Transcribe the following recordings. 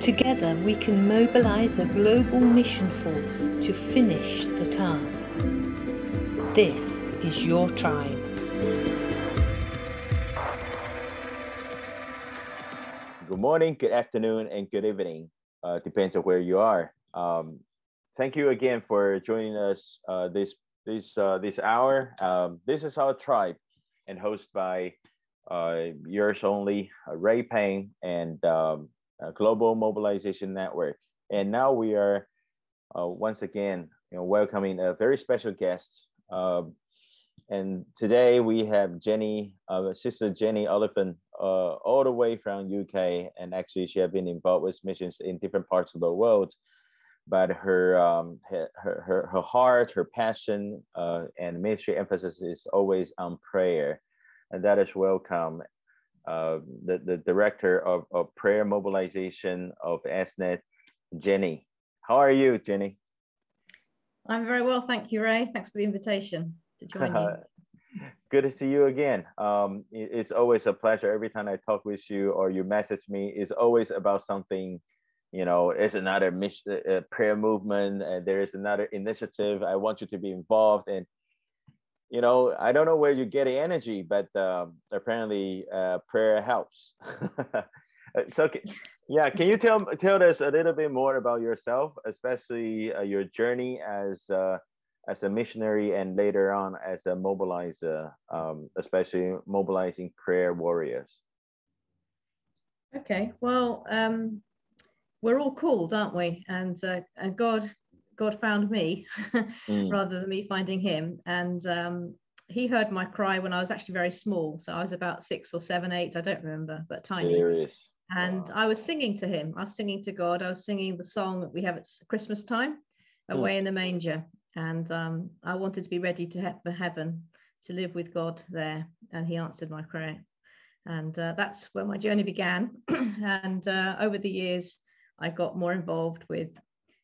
Together we can mobilize a global mission force to finish the task. This is your tribe. Good morning, good afternoon, and good evening. Uh, depends on where you are. Um, thank you again for joining us uh, this this uh, this hour. Um, this is our tribe, and hosted by uh, yours only, uh, Ray Payne, and um, Global Mobilization Network. And now we are uh, once again you know, welcoming a very special guest. Um, and today we have Jenny, uh, Sister Jenny Oliphant, uh, all the way from UK. And actually, she has been involved with missions in different parts of the world. But her um, her, her, her heart, her passion, uh, and ministry emphasis is always on prayer and that is welcome. Uh, the, the director of, of prayer mobilization of Ethne, Jenny. How are you, Jenny? I'm very well, thank you, Ray. Thanks for the invitation to join you. Good to see you again. Um, it, it's always a pleasure every time I talk with you or you message me. It's always about something, you know, it's another mission, uh, prayer movement, and there is another initiative. I want you to be involved, and you know, I don't know where you get energy, but um, apparently uh, prayer helps. so, yeah, can you tell tell us a little bit more about yourself, especially uh, your journey as uh, as a missionary and later on as a mobilizer, um, especially mobilizing prayer warriors? Okay, well, um, we're all called, aren't we? And uh, and God God found me mm. rather than me finding him. And um, he heard my cry when I was actually very small. So I was about six or seven, eight, I don't remember, but tiny. And wow. I was singing to him. I was singing to God. I was singing the song that we have at Christmas time, mm. Away mm. in the Manger. And um, I wanted to be ready to he- for heaven, to live with God there. And he answered my prayer. And uh, that's where my journey began. and uh, over the years, I got more involved with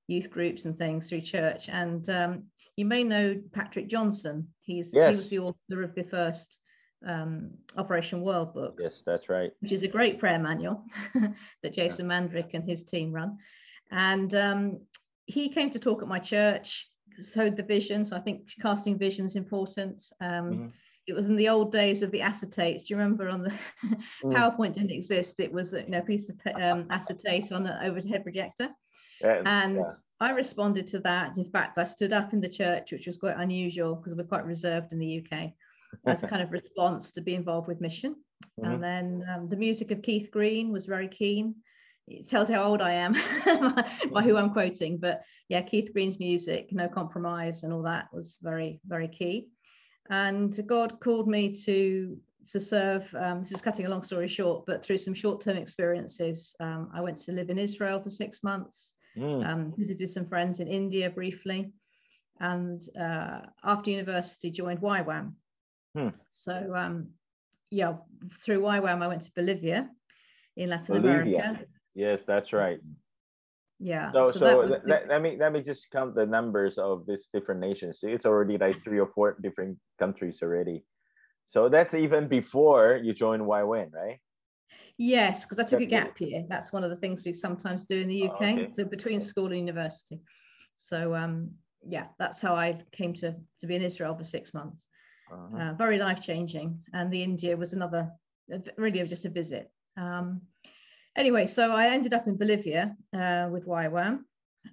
youth groups and things through church. And um, you may know Patrick Johnstone. He's yes. he was the author of the first um, Operation World book. Yes, that's right. Which is a great prayer manual that Jason yeah. Mandryk and his team run. And um, he came to talk at my church, sowed the vision. So I think casting vision is important. Um, mm-hmm. It was in the old days of the acetates. Do you remember on the mm. PowerPoint didn't exist? It was you know, a piece of um, acetate on an overhead projector and yeah. I responded to that. In fact, I stood up in the church, which was quite unusual because we're quite reserved in the UK, as a kind of response to be involved with mission. Mm-hmm. And then um, the music of Keith Green was very keen. It tells how old I am by who I'm quoting. But yeah, Keith Green's music, No Compromise, and all that was very, very key. And God called me to to serve. Um, this is cutting a long story short, but through some short-term experiences, um, I went to live in Israel for six months. Mm. Um, visited some friends in India briefly, and uh, after university joined YWAM. Mm. So um, yeah, through YWAM I went to Bolivia in Latin Bolivia. America. Yes, that's right. Yeah. So so, so let, let, let, me let me just count the numbers of these different nations. It's already like three or four different countries already. So that's even before you joined YWAM, right? Yes, because I took a gap year. That's one of the things we sometimes do in the UK. Oh, okay. So between school and university. So um, yeah, that's how I came to to be in Israel for six months. Uh-huh. Uh, very life changing, and the India was another really just a visit. Um, anyway, so I ended up in Bolivia uh, with YWAM,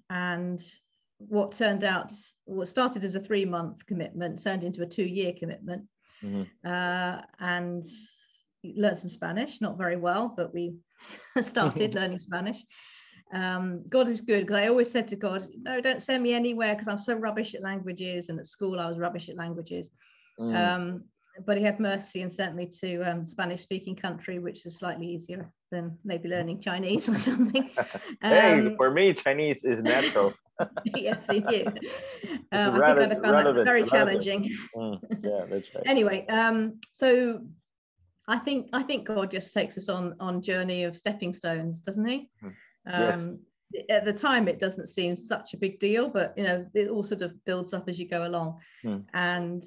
and what turned out what started as a three month commitment turned into a two year commitment. Mm-hmm. Uh, and learned some Spanish, not very well, but we started learning Spanish. Um, God is good because I always said to God, no, don't send me anywhere because I'm so rubbish at languages. And at school, I was rubbish at languages. Mm. Um, but he had mercy and sent me to um, Spanish speaking country, which is slightly easier than maybe learning Chinese or something. hey, um, for me, Chinese is natural. yes, he did. Um, I think I found that very challenging. Mm, yeah, that's right. anyway, um, so I think I think God just takes us on on journey of stepping stones, doesn't he? Hmm. Um, yes. At the time, it doesn't seem such a big deal, but you know, it all sort of builds up as you go along, hmm. and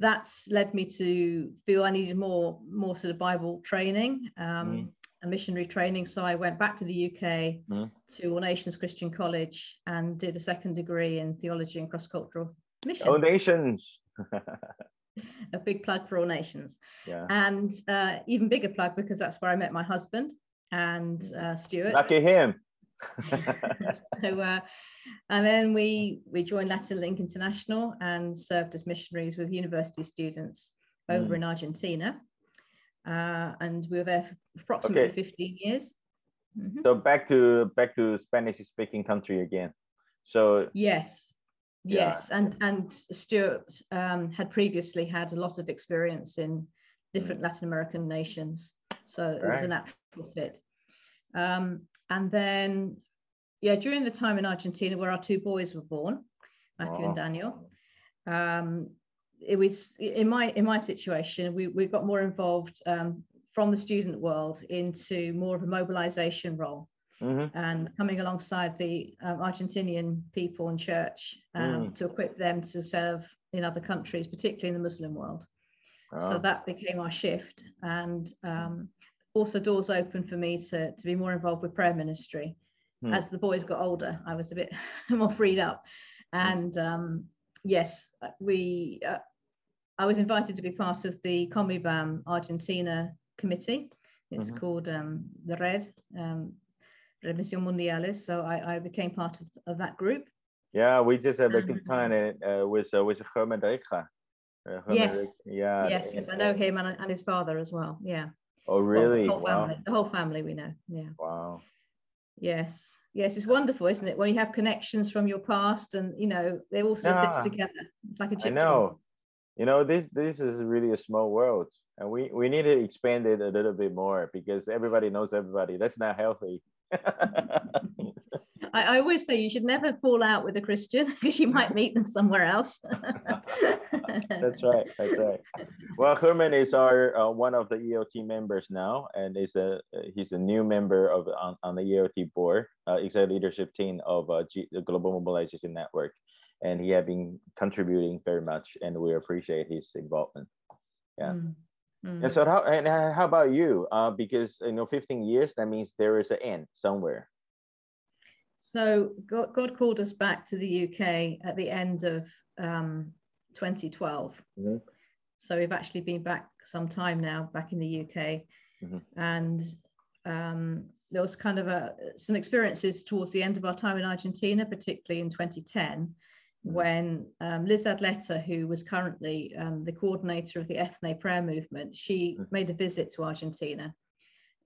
that's led me to feel I needed more more sort of Bible training. Um, hmm. a missionary training. So I went back to the UK to All Nations Christian College and did a second degree in theology and cross cultural mission. Oh, nations. a big plug for All Nations. yeah. And uh, even bigger plug because that's where I met my husband and uh, Stuart. Lucky him. so, uh, and then we we joined Latin Link International and served as missionaries with university students over Mm. in Argentina. Uh, and we were there for approximately Okay. 15 years. Mhm. so back to back to Spanish speaking country again. So Yes, Yeah. yes, and and Stuart um, had previously had a lot of experience in different Latin American nations, so it was a Mm. Natural fit. Um, and then, yeah, during the time in Argentina where our two boys were born, Matthew Oh. and Daniel, um, it was in my in my situation we we got more involved um, from the student world into more of a mobilization role mhm. and coming alongside the um, Argentinian people and church um, Mm. to equip them to serve in other countries, particularly in the Muslim world. So Oh, that became our shift, and um, also doors open for me to, to be more involved with prayer ministry. Hmm. As the boys got older, I was a bit more freed up, and um, yes, we. Uh, I was invited to be part of the Comibam Argentina committee. It's Mhm. called um, the Red, um, Remisión Mundiales. So I, I became part of, of that group. yeah, we just had a Um, good time uh, with uh, with Herman Recha. Uh, Yes. Recha, Yeah. yes, yes, I know him and, and his father as well. Yeah. Oh, really? the, whole wow. family, the whole family we know. Yeah. Wow. Yes. Yes, it's wonderful, isn't it? When you have connections from your past and you know they all sort of fits together It's like a I jigsaw. know. You know, this this is really a small world, and we we need to expand it a little bit more because everybody knows everybody. That's not healthy. I, I always say you should never fall out with a Christian because you might meet them somewhere else. that's right. That's right. Well, Herman is our uh, one of the EOT members now, and is a he's a new member of on, on the EOT board, uh, executive leadership team of uh, G, the Global Mobilization Network, and he has been contributing very much, and we appreciate his involvement. Yeah. Mm, mm. And so how and uh, how about you? Uh, because you know, 15 years that means there is an end somewhere. So God, God called us back to the UK at the end of um, 2012. Mhm. So we've actually been back some time now, back in the UK, Mhm. and um, there was kind of a, some experiences towards the end of our time in Argentina, particularly in 2010, when um, Liz Adleta, who was currently um, the coordinator of the Ethne prayer movement, she Mhm. made a visit to Argentina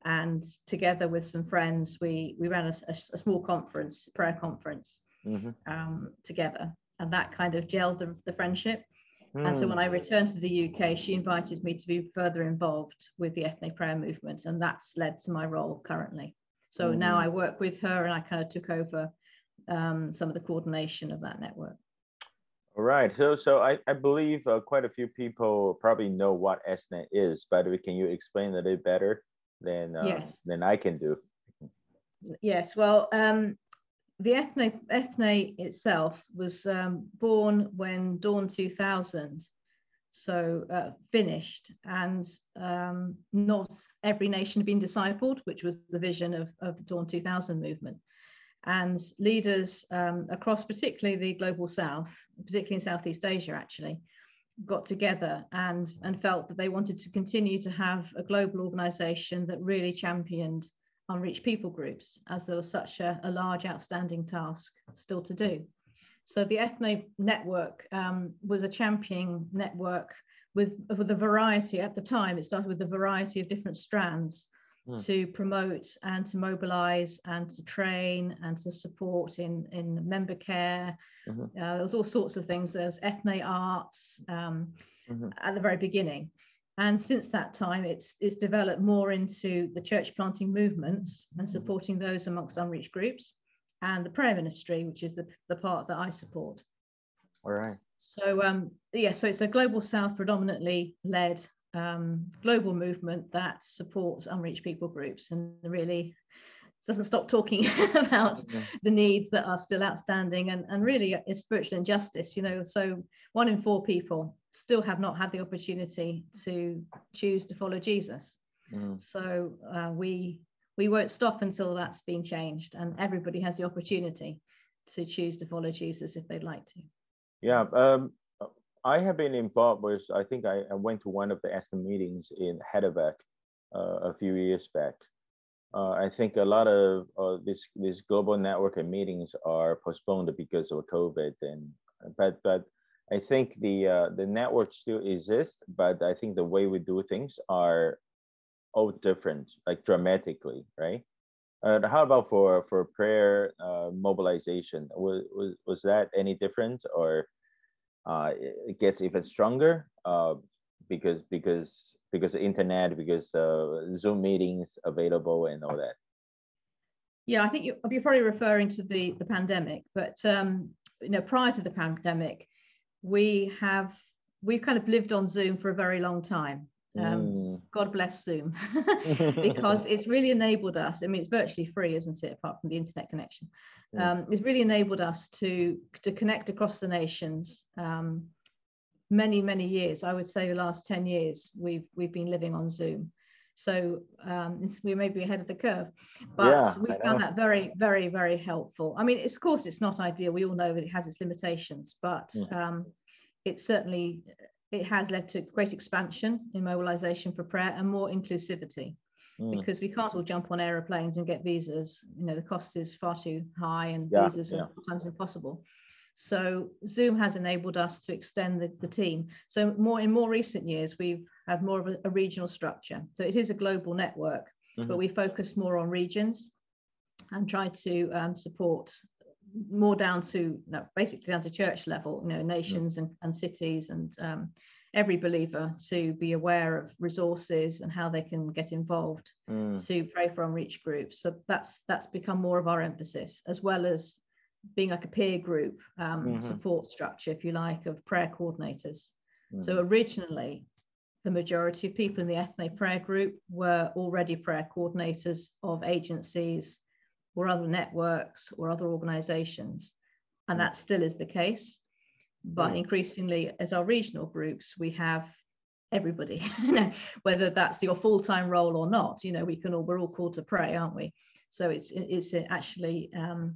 and together with some friends we we ran a, a, a small conference prayer conference Mhm. um, together and that kind of gelled the, the friendship and so Hmm. when i returned to the uk she invited me to be further involved with the ethne prayer movement and that's led to my role currently so now Mhm. i work with her and i kind of took over um, some of the coordination of that network All right. So, so I, I believe uh, quite a few people probably know what Ethne is, but can you explain a little better than uh, Yes. than I can do? Yes, well, um, the Ethne, Ethne itself was um, born when Dawn 2000, so uh, finished, and um, not every nation had been discipled, which was the vision of, of the Dawn 2000 movement. And leaders um, across, particularly the global south, particularly in Southeast Asia, actually, got together and, and felt that they wanted to continue to have a global organization that really championed unreached people groups, as there was such a, a large outstanding task still to do. So the Ethne network um, was a championing network with, with a variety at the time. It started with a variety of different strands Hmm. to promote and to mobilize and to train and to support in, in member care. Mhm. Uh, there was all sorts of things. There's ethno arts um, Mhm. at the very beginning. And since that time, it's, it's developed more into the church planting movements and supporting those amongst unreached groups and the prayer ministry, which is the, the part that I support. All right. So um, yeah, so it's a global south predominantly led um, global movement that supports unreached people groups and really doesn't stop talking about Mhm. the needs that are still outstanding and, and really is spiritual injustice you know so one in four people still have not had the opportunity to choose to follow jesus Mhm. so uh, we we won't stop until that's been changed and everybody has the opportunity to choose to follow Jesus if they'd like to. Yeah, um, I have been involved with, I think I, I went to one of the Ethne meetings in Heidelberg uh, a few years back. Uh, I think a lot of uh, this these global networking meetings are postponed because of COVID, and but but I think the uh, the network still exists, but I think the way we do things are all different, like dramatically, right? Uh, how about for for prayer uh, mobilization? Was, was was that any different, or uh, it gets even stronger uh, because because because the internet, because uh, Zoom meetings available and all that? Yeah, I think you, you're probably referring to the the pandemic, but um, you know, prior to the pandemic, we have we've kind of lived on Zoom for a very long time. Um, mm. God bless Zoom, because it's really enabled us. I mean, it's virtually free, isn't it, apart from the internet connection? Um, it's really enabled us to to connect across the nations. Um, many many years, I would say, the last ten years, we've we've been living on Zoom. So um, we may be ahead of the curve, but yeah, we found that very, very, very helpful. I mean, it's, of course, it's not ideal. We all know that it has its limitations, but yeah. um, it certainly it has led to great expansion in mobilization for prayer and more inclusivity. Mm. Because we can't all jump on aeroplanes and get visas. You know, the cost is far too high, and yeah, visas are sometimes impossible. So Zoom has enabled us to extend the, the team. So more in more recent years, we've had more of a, a regional structure. So it is a global network, mm-hmm. but we focus more on regions and try to um, support more down to no, basically down to church level, you know, nations mm-hmm. and, and cities and um, every believer to be aware of resources and how they can get involved mm. to pray for unreached groups. So that's that's become more of our emphasis, as well as being like a peer group um, mm-hmm. support structure, if you like, of prayer coordinators. Mm-hmm. So originally, the majority of people in the ethne prayer group were already prayer coordinators of agencies or other networks or other organizations. And that still is the case. But mm-hmm. increasingly, as our regional groups, we have everybody, whether that's your full-time role or not, you know, we can all, we're all called to pray, aren't we? So it's, it's actually um,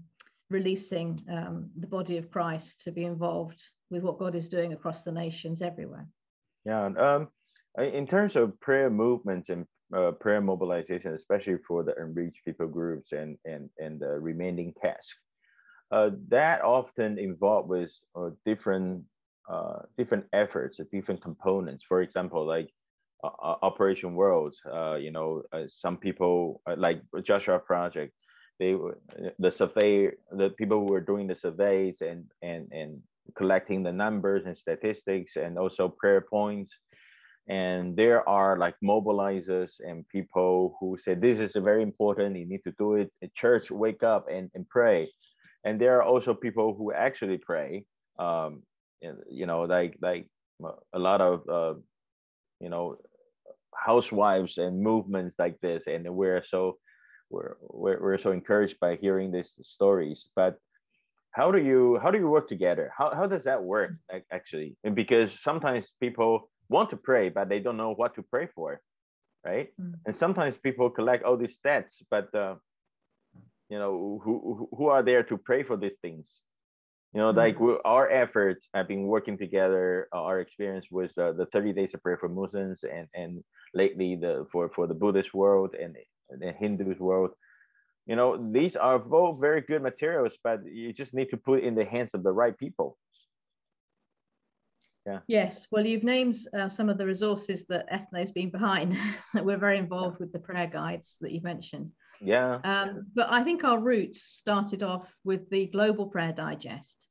releasing um, the body of Christ to be involved with what God is doing across the nations everywhere. Yeah, um, in terms of prayer movements and uh, prayer mobilization, especially for the unreached people groups and and and the remaining tasks, uh, that often involved with uh, different uh, different efforts, different components. For example, like uh, uh, Operation World, you know, some people like Joshua Project they the survey the people who were doing the surveys and and and collecting the numbers and statistics and also prayer points and there are like mobilizers and people who say this is very important you need to do it. Church wake up and, and pray. And there are also people who actually pray um you know like like a lot of uh, you know housewives and movements like this. And we're so we're, we're, we're so encouraged by hearing these stories. But how do you how do you work together? How, how does that work actually? And because sometimes people want to pray but they don't know what to pray for right mm. and sometimes people collect all these stats but uh, you know who who are there to pray for these things you know mm. like our efforts have been working together uh, our experience with uh, the 30 days of prayer for muslims and and lately the for for the buddhist world and the Hindu's world. You know, these are both very good materials, but you just need to put in the hands of the right people. Yeah. Yes, well, you've named uh, some of the resources that Ethne's been behind. We're very involved with the prayer guides that you mentioned. Yeah. Um, but I think our roots started off with the Global Prayer Digest.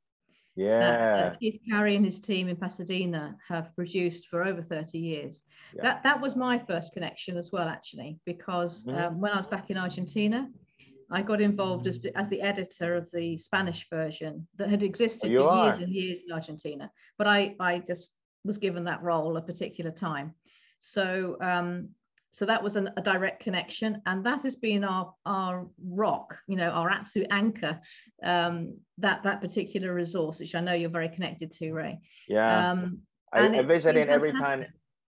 Yeah. That uh, Keith Carey and his team in Pasadena have produced for over 30 years yeah. that that was my first connection as well actually because mm-hmm. um, when i was back in argentina i got involved as, as the editor of the spanish version that had existed oh, for are. years and years in argentina. But i i just was given that role a particular time. So um, so that was an, a direct connection. And that has been our our rock you know our absolute anchor um, that that particular resource which i know you're very connected to ray. Yeah. Um, I, I visit it every time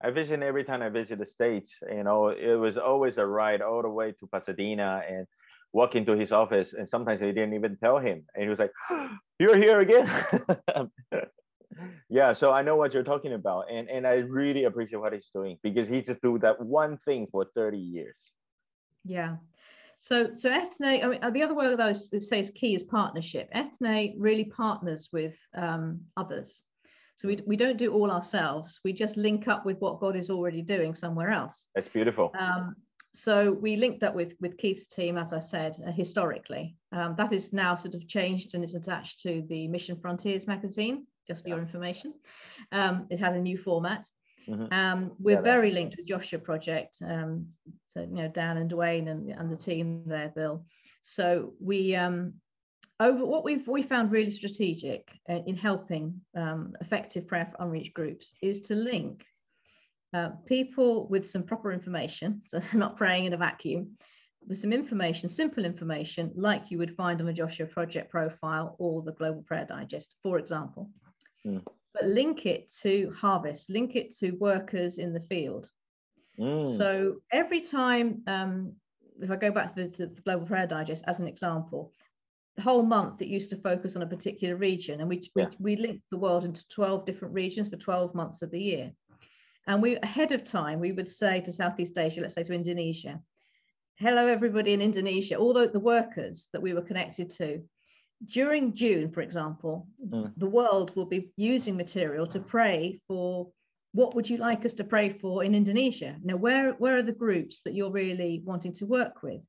I visit every time I visit the States. You know, it was always a ride all the way to Pasadena and walk into his office. And sometimes they didn't even tell him. And he was like, You're here again. yeah, so I know what you're talking about. And and I really appreciate what he's doing because he just do that one thing for 30 years. Yeah. So, so Ethne, I mean, uh, the other word that I say is key is partnership. Ethne really partners with um, others. So we, we don't do all ourselves. We just link up with what God is already doing somewhere else. That's beautiful. Um, so we linked up with with Keith's team, as I said, uh, historically. Um, that is now sort of changed and is attached to the Mission Frontiers magazine, just for yeah. your information. Um, it has a new format. Mm-hmm. Um, we're yeah, very linked with Joshua Project, um, so you know Dan and Dwayne and, and the team there, Bill. So we um, over what we've we found really strategic uh, in helping um, effective prayer for unreached groups is to link uh, people with some proper information, so not praying in a vacuum, with some information, simple information, like you would find on the Joshua Project profile or the Global Prayer Digest, for example. Mm. But link it to harvest, link it to workers in the field. Mm. So every time, um, if I go back to the, to the Global Prayer Digest as an example, the whole month it used to focus on a particular region and we, yeah. we, we linked the world into 12 different regions for 12 months of the year and we ahead of time we would say to southeast asia let's say to indonesia hello everybody in indonesia all the, the workers that we were connected to. During june for example mm. the world will be using material to pray for what would you like us to pray for in indonesia? Now where where are the groups that you're really wanting to work with?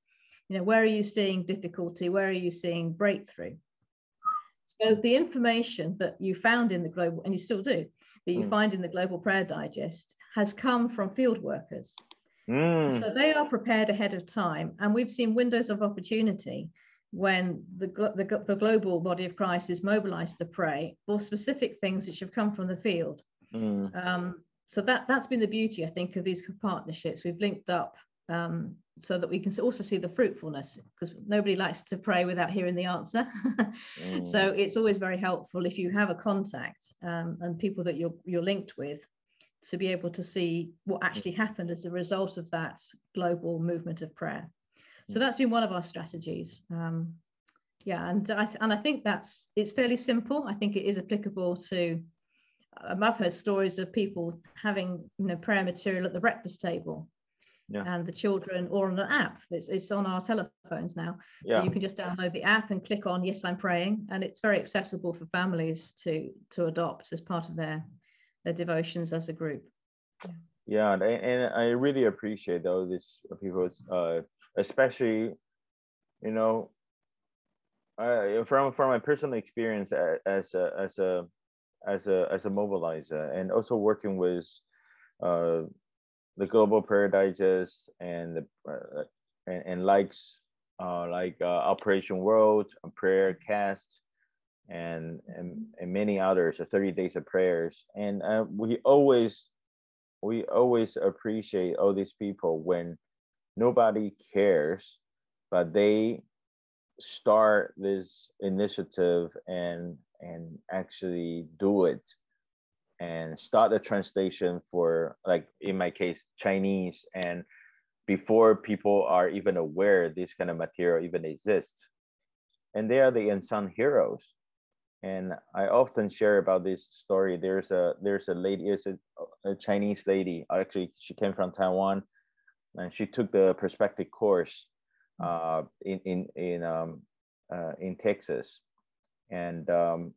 You know where are you seeing difficulty? Where are you seeing breakthrough? So the information that you found in the global and you still do that you mm. find in the global prayer digest has come from field workers mm. so they are prepared ahead of time and we've seen windows of opportunity when the, the, the global body of christ is mobilized to pray for specific things which have come from the field mm. um, so that that's been the beauty i think of these partnerships we've linked up um, so that we can also see the fruitfulness because nobody likes to pray without hearing the answer. Mm. so it's always very helpful if you have a contact um, and people that you're you're linked with to be able to see what actually happened as a result of that global movement of prayer. So mm. that's been one of our strategies um, yeah and I, and I think that's it's fairly simple. I think it is applicable to um, I've heard stories of people having you know prayer material at the breakfast table yeah. and the children or on an app. It's, it's on our telephones now. So you can just download the app and click on Yes, I'm praying. And it's very accessible for families to to adopt as part of their their devotions as a group. Yeah, yeah and, and I really appreciate all these people, uh, especially, you know, uh, from from my personal experience as a as a as a as a mobilizer and also working with uh, the global prayer digest and the uh, and, and likes uh, like uh, Operation World, Prayer Cast, and, and and many others. 30 days of prayers, and uh, we always we always appreciate all these people when nobody cares, but they start this initiative and and actually do it and start the translation for like in my case chinese. And before people are even aware this kind of material even exists and they are the unsung heroes. And i often share about this story. There's a there's a lady it's a, a chinese lady. Actually she came from taiwan and she took the perspective course uh, in in in um, uh, in Texas, and um,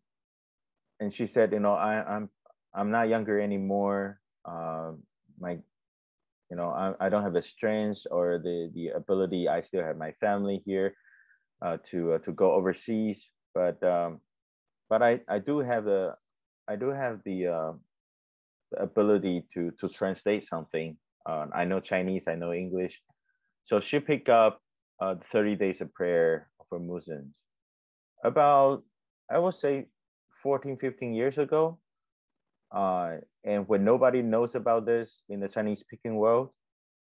and she said, you know, I, I'm I'm not younger anymore. Uh, my, you know, I, I don't have the strength or the the ability. I still have my family here uh, to uh, to go overseas, but um, but I I do have the I do have the, uh, the ability to to translate something. Uh, I know Chinese. I know English. So she picked up uh, 30 days of prayer for Muslims about I would say 14, 15 years ago uh, and when nobody knows about this in the Chinese speaking world,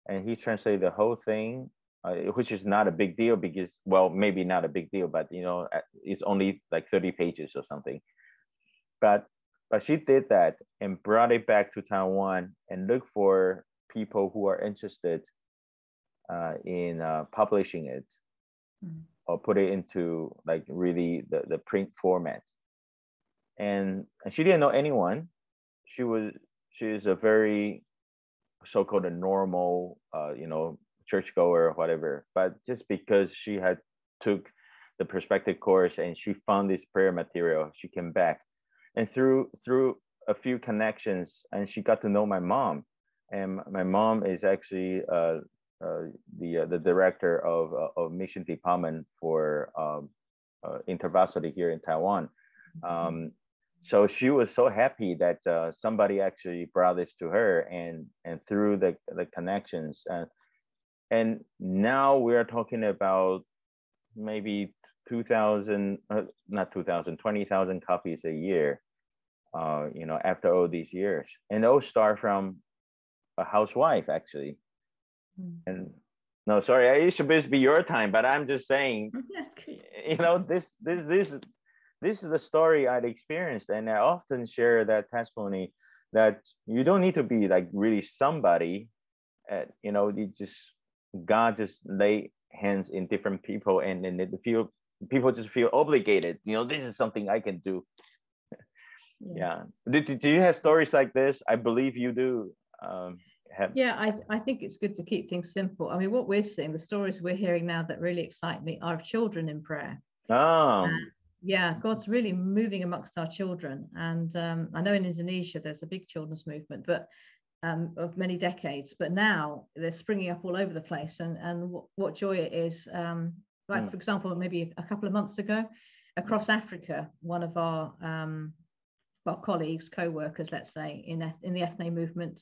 and he translated the whole thing, uh, which is not a big deal because, well, maybe not a big deal, but you know, it's only like 30 pages or something. But but she did that and brought it back to Taiwan and looked for people who are interested uh, in uh, publishing it mm. or put it into like really the, the print format. And, and she didn't know anyone. She was she is a very so-called a normal uh, you know churchgoer or whatever. But just because she had took the perspective course and she found this prayer material, she came back. And through through a few connections, and she got to know my mom. And my mom is actually uh, uh, the uh, the director of uh, of mission department for um, uh, InterVarsity here in Taiwan. Mm-hmm. Um, so she was so happy that uh, somebody actually brought this to her, and and through the the connections, and and now we are talking about maybe 2000 uh, not 2000 20000 copies a year uh, you know after all these years and those start from a housewife actually mm. and no sorry it should be your time but i'm just saying you know this this this this is the story i'd experienced and i often share that testimony that you don't need to be like really somebody at, you know you just God just lay hands in different people and then it feel people just feel obligated. You know, this is something I can do. yeah. yeah. Do, do you have stories like this? I believe you do. Um, have... Yeah, I, I think it's good to keep things simple. I mean, what we're seeing, the stories we're hearing now that really excite me are of children in prayer. Oh. Yeah, God's really moving amongst our children. And um, I know in Indonesia there's a big children's movement, but um, of many decades, but now they're springing up all over the place. And, and what, what joy it is. Um, like, mm. for example, maybe a couple of months ago, across Africa, one of our um, well, colleagues, co-workers, let's say, in, in the ethne movement,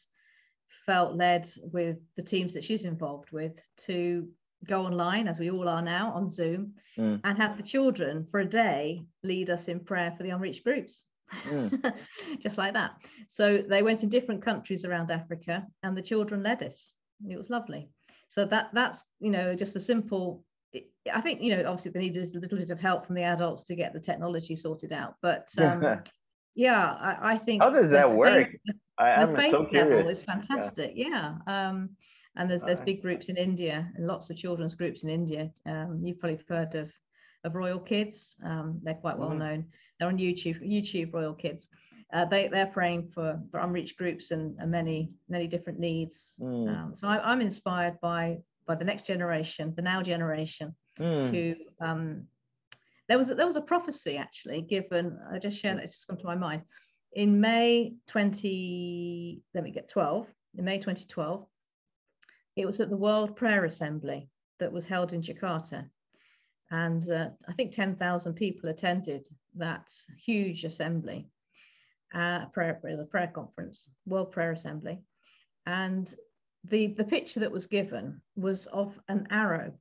felt led with the teams that she's involved with to go online, as we all are now, on Zoom, mm. and have the children for a day lead us in prayer for the unreached groups mm. just like that. So they went in different countries around Africa, and the children led us. It was lovely. So that that's you know just a simple. I think you know obviously they needed a little bit of help from the adults to get the technology sorted out, but um, yeah, I, I, think. How does that work? Faith, I, the faith so level is fantastic. Yeah. yeah. Um, and there's, there's big groups in India and lots of children's groups in India. Um, you've probably heard of of Royal Kids. Um, they're quite well mm. known. They're on YouTube, YouTube Royal Kids. Uh, they they're praying for, for unreached groups and, and many many different needs. Mm. Um, so I, am inspired by by the next generation, the now generation, mm. who um, there was a, there was a prophecy actually given. I just shared it. It's just come to my mind. In May 20, let me get 12. In May 2012, it was at the World Prayer Assembly that was held in Jakarta and uh, I think 10,000 people attended that huge assembly, uh, prayer, the prayer conference, World Prayer Assembly. And the, the picture that was given was of an arrow.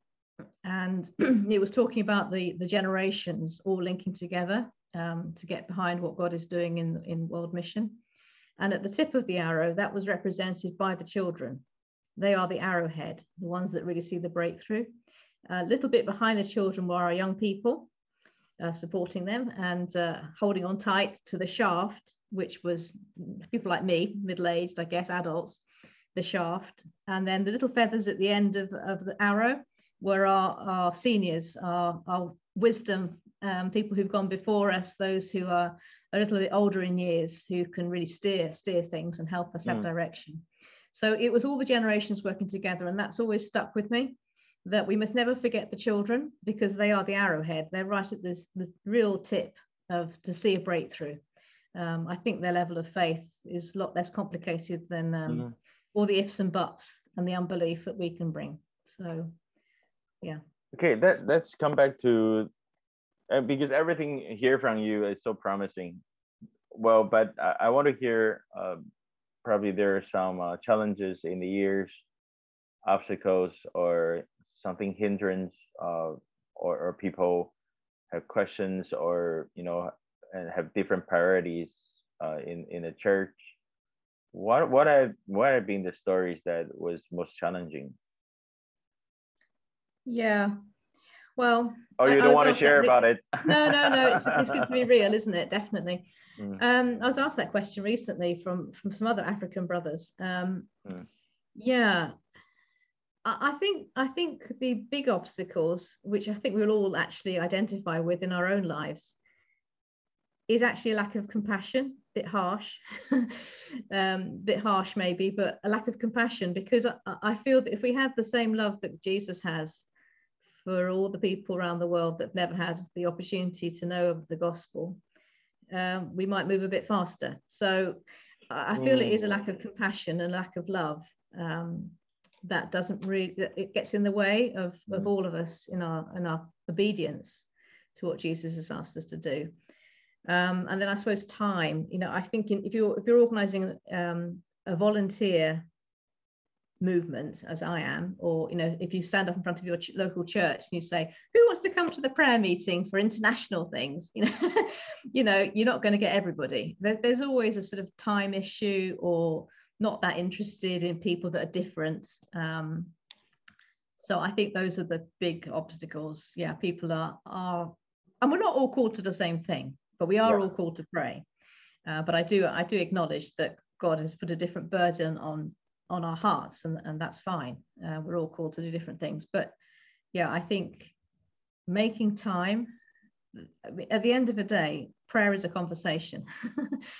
And it was talking about the, the generations all linking together um, to get behind what God is doing in, in World Mission. And at the tip of the arrow, that was represented by the children. They are the arrowhead, the ones that really see the breakthrough. A little bit behind the children were our young people, uh, supporting them and uh, holding on tight to the shaft, which was people like me, middle aged, I guess, adults, the shaft. And then the little feathers at the end of, of the arrow were our, our seniors, our, our wisdom, um, people who've gone before us, those who are a little bit older in years, who can really steer, steer things and help us have mm. direction. So it was all the generations working together, and that's always stuck with me that we must never forget the children because they are the arrowhead. They're right at this, the real tip of to see a breakthrough. Um, I think their level of faith is a lot less complicated than um, mm-hmm. all the ifs and buts and the unbelief that we can bring. So, yeah. Okay, that let's come back to uh, because everything here from you is so promising. Well, but I, I want to hear. Uh, probably there are some uh, challenges in the years, obstacles, or something hindrance uh, or, or people have questions or you know and have different priorities uh, in in the church what what have what have been the stories that was most challenging yeah well. Oh, you I- I don't was want to share about it? No, no, no. It's, it's good to be real, isn't it? Definitely. Mm. Um, I was asked that question recently from from some other African brothers. Um, Mm. Yeah, I, I think I think the big obstacles, which I think we'll all actually identify with in our own lives, is actually a lack of compassion. Bit harsh, um, bit harsh maybe, but a lack of compassion because I, I feel that if we had the same love that Jesus has for all the people around the world that have never had the opportunity to know of the gospel, um, we might move a bit faster. So I feel it is a lack of compassion and lack of love um, that doesn't really it gets in the way of, of Mm. all of us in our in our obedience to what Jesus has asked us to do. Um, and then I suppose time. You know, I think in, if you're if you're organising um, a volunteer movement as I am, or you know, if you stand up in front of your ch- local church and you say, "Who wants to come to the prayer meeting for international things?" You know, you know, you're not going to get everybody. There, there's always a sort of time issue, or not that interested in people that are different. Um, so I think those are the big obstacles. Yeah, people are are, and we're not all called to the same thing, but we are Yeah. all called to pray. Uh, but I do I do acknowledge that God has put a different burden on on our hearts, and and that's fine. Uh, we're all called to do different things, but yeah, I think making time. At the end of the day, prayer is a conversation.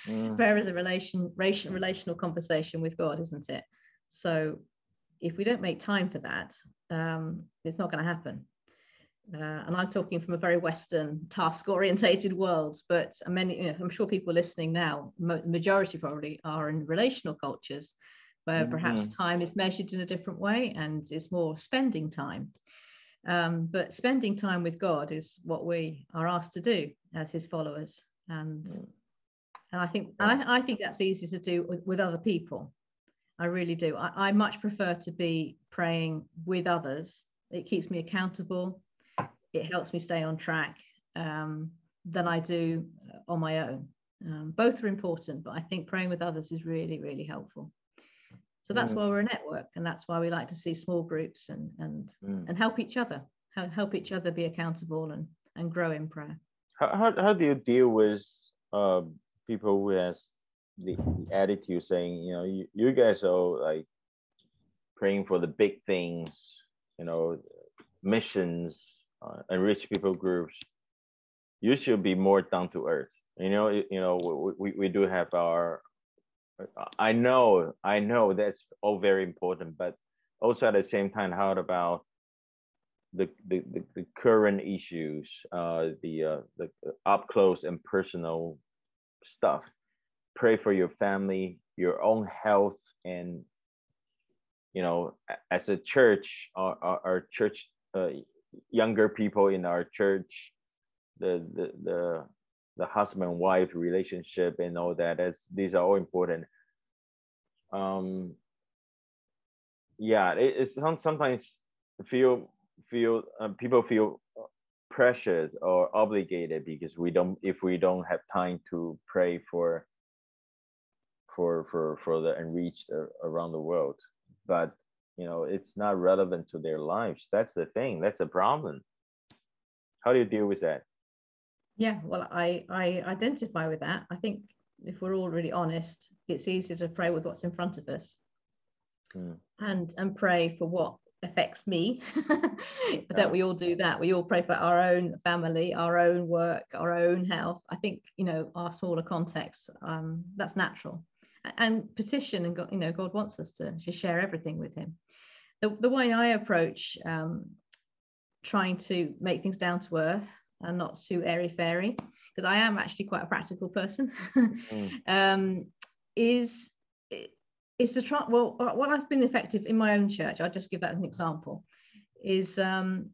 Mm. prayer is a relation, relation relational conversation with God, isn't it? So if we don't make time for that, um, it's not going to happen. Uh, and I'm talking from a very Western task orientated world, but many, you know, I'm sure people listening now, majority probably are in relational cultures where perhaps time is measured in a different way and it's more spending time. Um, but spending time with God is what we are asked to do as his followers. And Mm. and I think and I, I think that's easy to do with, with other people. I really do. I, I much prefer to be praying with others. It keeps me accountable. It helps me stay on track um, than I do on my own. Um, both are important, but I think praying with others is really, really helpful. So that's Mm. why we're a network, and that's why we like to see small groups and and Mm. and help each other, help, help each other be accountable and and grow in prayer. How, how, how do you deal with uh, people who has the, the attitude saying, you know, you, you guys are like praying for the big things, you know, missions, uh, unreached people groups. You should be more down to earth. You know, you, you know, we, we, we do have our. I know, I know that's all very important, but also at the same time, how about the the, the, the current issues, uh, the uh, the up close and personal stuff. Pray for your family, your own health, and you know, as a church, our our, our church, uh, younger people in our church, the the the the husband wife relationship and all that. That's these are all important. Um, yeah, it, it's sometimes feel feel uh, people feel pressured or obligated because we don't if we don't have time to pray for for for for the unreached around the world but you know it's not relevant to their lives that's the thing that's a problem how do you deal with that Yeah, well, I I identify with that. I think if we're all really honest, it's easier to pray with what's in front of us, Mm. and and pray for what affects me. Yeah. Don't we all do that? We all pray for our own family, our own work, our own health. I think you know our smaller contexts. Um, that's natural, and petition and God, you know, God wants us to to share everything with Him. The the way I approach um, trying to make things down to earth and not too airy fairy because I am actually quite a practical person Mm. um, is is to try well what I've been effective in my own church I'll just give that as an example is um,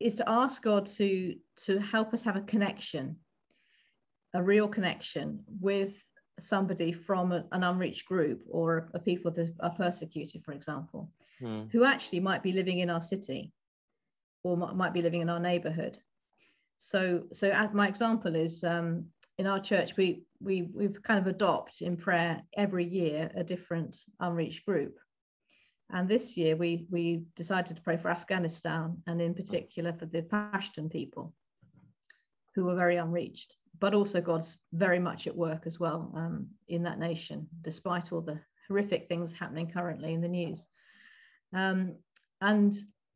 is to ask God to to help us have a connection a real connection with somebody from a- an unreached group or a people that are persecuted for example Mm. who actually might be living in our city or might be living in our neighborhood so so my example is um, in our church we we we've kind of adopt in prayer every year a different unreached group And this year we, we decided to pray for Afghanistan and in particular for the Pashtun people who were very unreached. But also God's very much at work as well um, in that nation, despite all the horrific things happening currently in the news. Um, and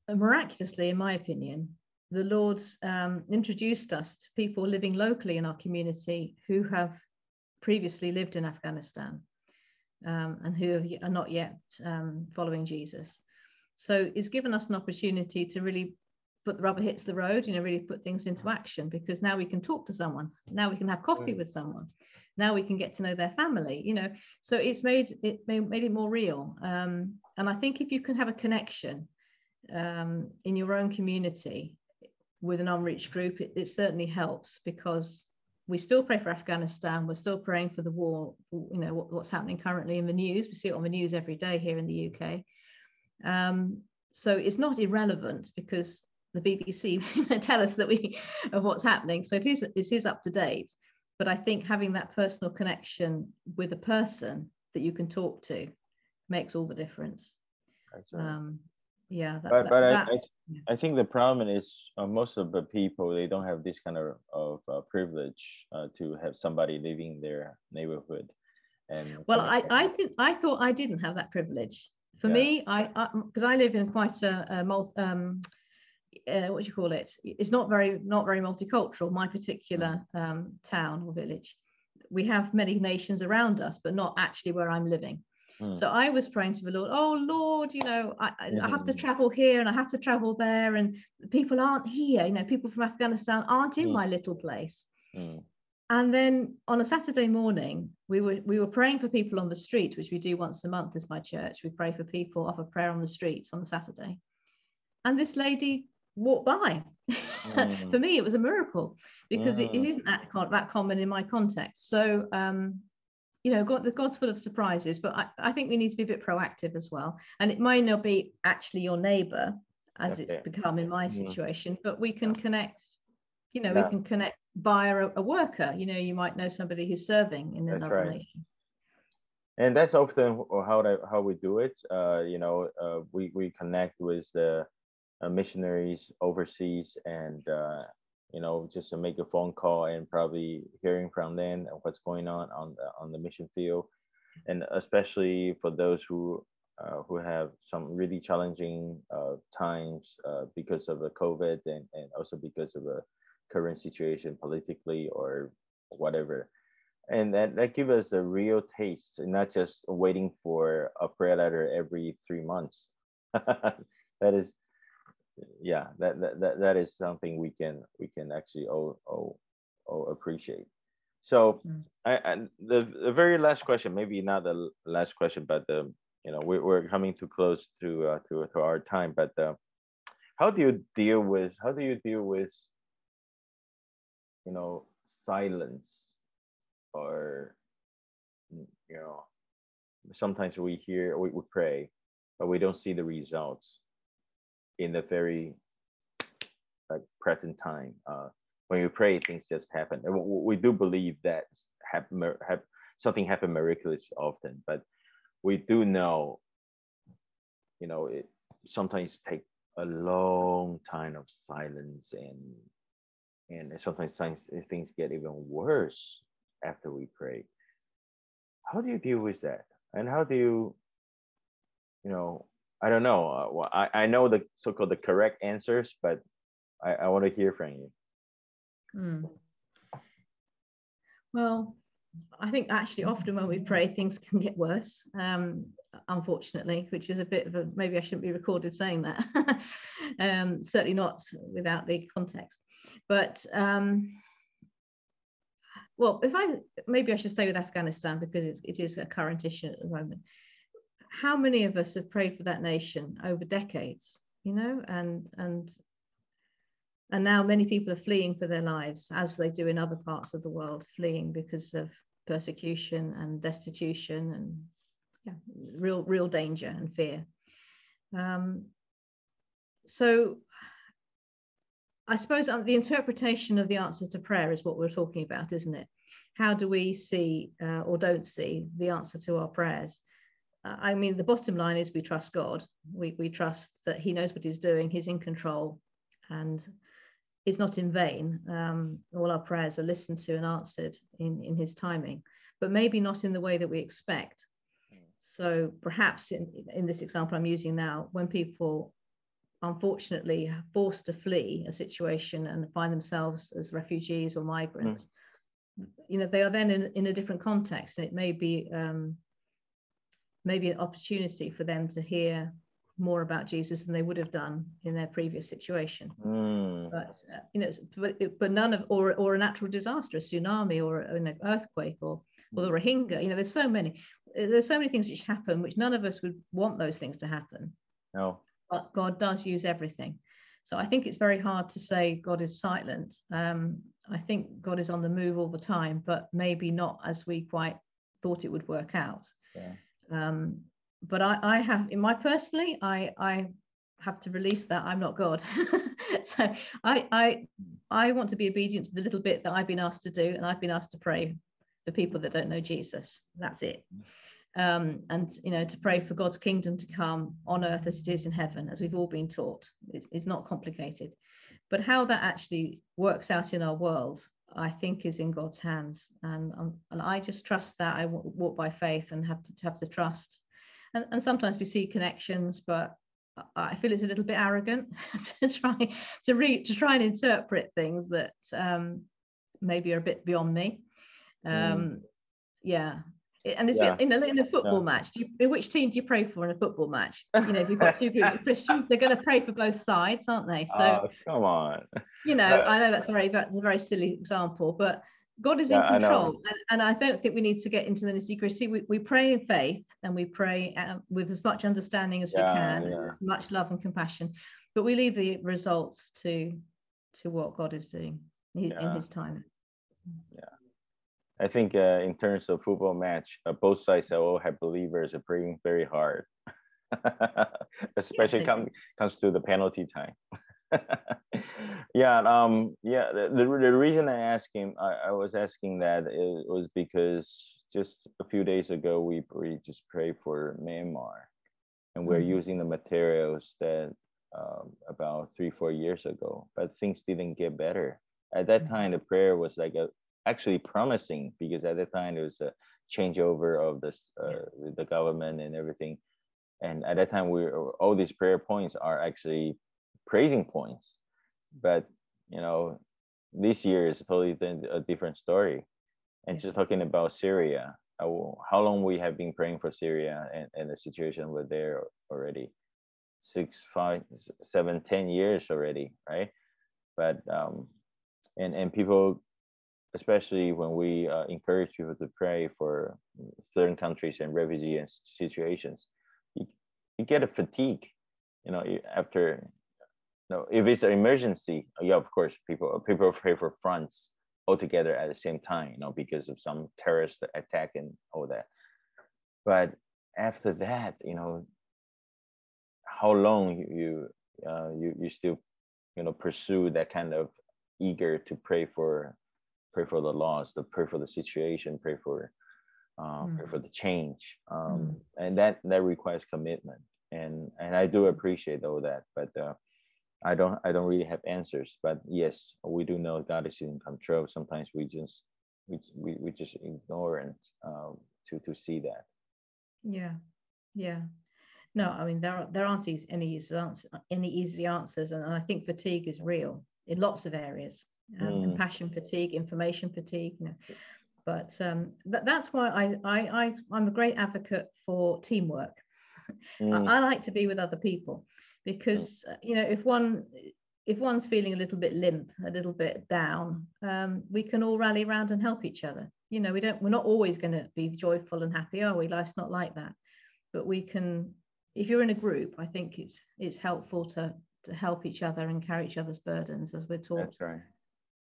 miraculously, in my opinion, the Lord um, introduced us to people living locally in our community who have previously lived in Afghanistan um, and who are not yet um, following Jesus. So it's given us an opportunity to really put the rubber hits the road, you know, really put things into action because now we can talk to someone, now we can have coffee with someone, now we can get to know their family, you know. So it's made it made, made it more real. Um, and I think if you can have a connection um, in your own community with an unreached group, it, it certainly helps because we still pray for Afghanistan. We're still praying for the war, you know, what, what's happening currently in the news. We see it on the news every day here in the UK. Um, so it's not irrelevant because the BBC tell us that we of what's happening. So it is it is up to date. But I think having that personal connection with a person that you can talk to makes all the difference. Right. Um, yeah that, but, but that, I, I, I, think the problem is uh, most of the people they don't have this kind of, of uh, privilege uh, to have somebody living in their neighborhood. And well i i did i thought i didn't have that privilege. For yeah. me i because I, I, live in quite a, a multi, um, uh, what do you call it? It's not very not very multicultural my particular mm. um, town or village. We have many nations around us but not actually where i'm living Mm. So I was praying to the Lord, oh Lord, you know, I, I, have to travel here and I have to travel there, and people aren't here. You know, people from Afghanistan aren't in mm. my little place. Mm. And then on a Saturday morning, we were we were praying for people on the street, which we do once a month as my church. We pray for people, offer prayer on the streets on the Saturday. And this lady walked by. Mm. for me, it was a miracle because it, it mm. isn't that, that common in my context. So um, you know, God, the God's full of surprises, but I, I think we need to be a bit proactive as well. And it might not be actually your neighbor as it's become in my mm-hmm. situation, but we can connect, you know, yeah. we can connect via a, a, worker. You know, you might know somebody who's serving in another right. nation. And that's often how how we do it. Uh, you know, uh, we we connect with the uh, missionaries overseas, and uh, you know, just to make a phone call and probably hearing from them what's going on on the, on the mission field, and especially for those who uh, who have some really challenging uh, times uh, because of the COVID and, and also because of the current situation politically or whatever. And that, that gives us a real taste, and not just waiting for a prayer letter every three months. that is yeah, that, that, that, that is something we can we can actually oh, oh, oh appreciate. So mm. I, I, the, the very last question, maybe not the last question, but the you know we, we're coming too close to uh, to, to our time. But uh, how do you deal with how do you deal with you know silence or you know sometimes we hear we, we pray but we don't see the results in the very like present time. Uh, when you pray, things just happen. We do believe that have something happen miraculously often, but we do know, you know, it sometimes take a long time of silence and and sometimes things, things get even worse after we pray. How do you deal with that? And how do you, you know, I don't know. Uh, I, I know the so-called the correct answers, but I, I want to hear from you. Hmm. Well, I think actually often when we pray, things can get worse, um, unfortunately, which is a bit of a maybe I shouldn't be recorded saying that. um, certainly not without the context. But um, well, if I maybe I should stay with Afghanistan because it is a current issue at the moment how many of us have prayed for that nation over decades you know and and and now many people are fleeing for their lives as they do in other parts of the world fleeing because of persecution and destitution and yeah, real real danger and fear. Um, so i suppose um, the interpretation of the answers to prayer is what we're talking about isn't it? How do we see uh, or don't see the answer to our prayers I mean, the bottom line is we trust God. We, we trust that He knows what He's doing, He's in control, and it's not in vain. Um, all our prayers are listened to and answered in, in His timing, but maybe not in the way that we expect. So perhaps in, in this example I'm using now, when people unfortunately are forced to flee a situation and find themselves as refugees or migrants, mm. you know, they are then in, in a different context, and it may be um, maybe an opportunity for them to hear more about Jesus than they would have done in their previous situation. Mm. But uh, you know, but, but none of or or a natural disaster, a tsunami or an earthquake or or the Rohingya. You know, there's so many there's so many things which happen which none of us would want those things to happen. No. But God does use everything. So I think it's very hard to say God is silent. Um, I think God is on the move all the time, but maybe not as we quite thought it would work out. Yeah. Um, but I, I have in my personally, I, I have to release that I'm not God. so I, I, I want to be obedient to the little bit that I've been asked to do, and I've been asked to pray for people that don't know Jesus. That's it. Um, and you know, to pray for God's kingdom to come on earth as it is in heaven, as we've all been taught. It's, it's not complicated, but how that actually works out in our world I think is in God's hands, and um, and I just trust that I walk by faith and have to have to trust. And, and sometimes we see connections, but I feel it's a little bit arrogant to try to read to try and interpret things that um, maybe are a bit beyond me. Um, mm. Yeah, and it's yeah. in, a, in a football yeah. match. Do you, which team do you pray for in a football match? You know, if you've got two groups of Christians, they're going to pray for both sides, aren't they? So oh, come on. You know, uh, I know that's very that's a very silly example, but God is in yeah, control, and, and, I don't think we need to get into the nitty gritty. We, we pray in faith and we pray uh, with as much understanding as we can, as much love and compassion, but we leave the results to to what God is doing in His time. Yeah. I think uh, in terms of football match, uh, both sides all have believers are praying very hard, especially come, comes to the penalty time. yeah, um, yeah. The, the, the reason I asked him, I, I was asking that it was because just a few days ago we, we just prayed for Myanmar, and we're mm-hmm. using the materials that um, about three four years ago, but things didn't get better. At that mm-hmm. time, the prayer was like a actually promising because at the time there was a changeover of this uh, the government and everything. And at that time we all these prayer points are actually praising points. But you know this year is totally a different story. And yeah. just talking about syria how long we have been praying for syria and, and the situation over there already? Six five seven ten years already right? But um and and people especially when we uh, encourage people to pray for certain countries and refugee and situations, you, you get a fatigue, you know, after, you know, if it's an emergency, yeah, of course, people people pray for fronts altogether at the same time, you know, because of some terrorist attack and all that. But after that, you know, how long you uh, you you still, you know, pursue that kind of eager to pray for pray for the loss, to pray for the situation, pray for uh, mm. pray for the change, um, mm. and that that requires commitment. And and I do appreciate all that, but uh, I don't I don't really have answers. But yes, we do know God is in control. Sometimes we just we we, we just ignore it um, to to see that. Yeah, yeah. No, I mean there are, there aren't any easy answers, any easy answers, and I think fatigue is real in lots of areas um, mm. compassion fatigue, information fatigue. You know. But um, th- that's why I, I, I, I'm a great advocate for teamwork. Mm. I, I, like to be with other people because, mm. you know, if one if one's feeling a little bit limp, a little bit down, um, we can all rally around and help each other. You know, we don't we're not always going to be joyful and happy, are we? Life's not like that. But we can, if you're in a group, I think it's it's helpful to to help each other and carry each other's burdens as we're taught. That's right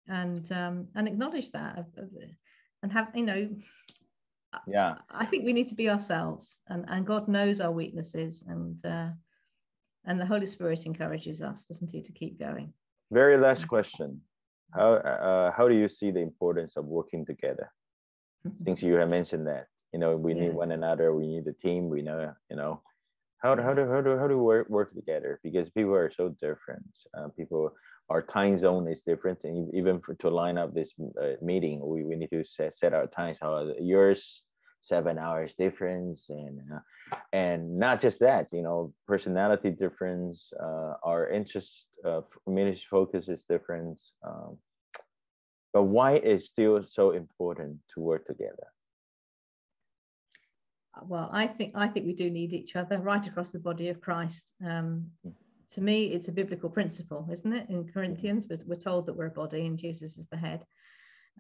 and um, and acknowledge that and have you know yeah i think we need to be ourselves and and god knows our weaknesses and uh, and the holy spirit encourages us doesn't he to keep going very last question how uh, how do you see the importance of working together since you have mentioned that You know, we yeah. need one another. We need a team. We know, you know, how do how do how do how do we work, work together? Because people are so different. Uh, people, our time zone is different, and even for, to line up this uh, meeting, we, we need to set, set our times. How yours seven hours difference and uh, and not just that you know personality difference uh, our interest uh, community focus is different um, but why is still so important to work together well i think i think we do need each other right across the body of christ um, hmm. To me it's a biblical principle isn't it in corinthians we're, we're told that we're a body and jesus is the head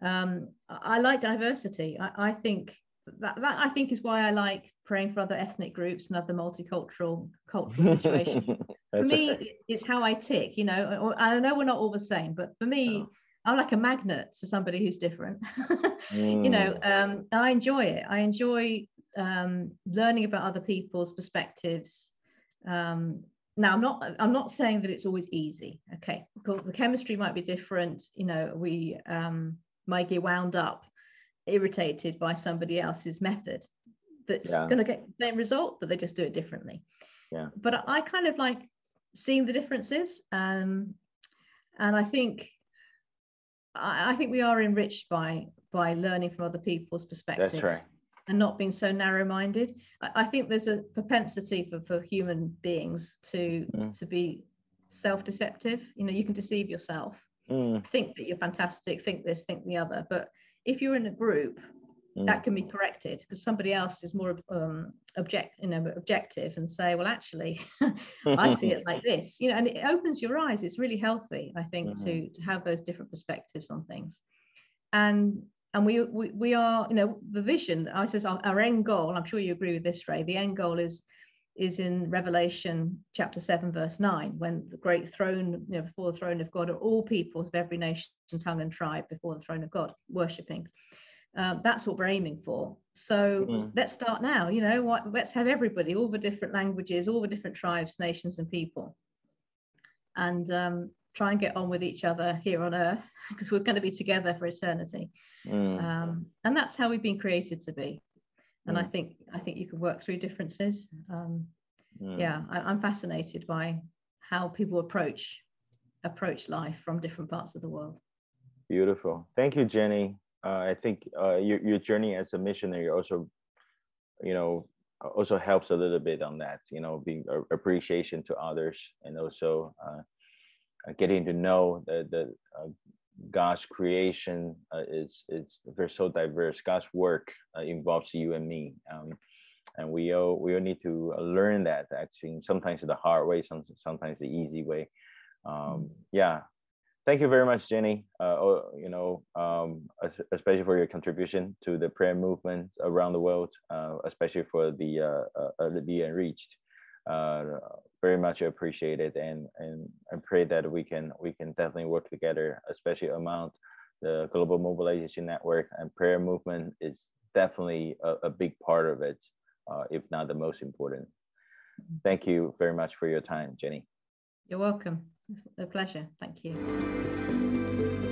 um, I, I like diversity I, I think that, that I think is why I like praying for other ethnic groups and other multicultural cultural situations. for me, okay. it's how I tick. You know, I know we're not all the same, but for me, oh. I'm like a magnet to somebody who's different. mm. You know, mm. um, I enjoy it. I enjoy um, learning about other people's perspectives. Um, now, I'm not. I'm not saying that it's always easy. Okay, because the chemistry might be different. You know, we um, might get wound up irritated by somebody else's method that's yeah. going to get the same result but they just do it differently yeah but i kind of like seeing the differences um, and i think I, I, think we are enriched by by learning from other people's perspectives that's right and not being so narrow-minded I, I think there's a propensity for, for human beings to mm. to be self-deceptive you know you can deceive yourself mm. think that you're fantastic think this think the other but if you're in a group mm. that can be corrected because somebody else is more um, object you know objective and say well actually i see it like this you know and it opens your eyes it's really healthy i think mm-hmm. to to have those different perspectives on things and and we we, we are you know the vision i says our, our end goal i'm sure you agree with this ray the end goal is is in Revelation chapter 7, verse 9, when the great throne, you know, before the throne of God, are all peoples of every nation, tongue, and tribe before the throne of God, worshipping. Uh, that's what we're aiming for. So mm. let's start now. You know, what, let's have everybody, all the different languages, all the different tribes, nations, and people, and um, try and get on with each other here on earth because we're going to be together for eternity. Mm. Um, and that's how we've been created to be and mm. I think I think you can work through differences. Um, mm. Yeah, I, am fascinated by how people approach approach life from different parts of the world. Beautiful, thank you, Jenny. Uh, I think uh, your your journey as a missionary also, you know, also helps a little bit on that. You know, being appreciation to others and also uh, getting to know the the uh, God's creation uh, is it's very so diverse. God's work uh, involves you and me, um, and we all we all need to learn that actually. Sometimes the hard way, some, sometimes the easy way. Um, yeah, thank you very much, Jenny. Uh, oh, you know, um, especially for your contribution to the prayer movement around the world, uh, especially for the uh, uh, the unreached uh, very much appreciated and and I pray that we can we can definitely work together, especially among the global mobilization network and prayer movement is definitely a, a big part of it, uh, if not the most important. Thank you very much for your time, Jenny. You're welcome. It's a pleasure. Thank you.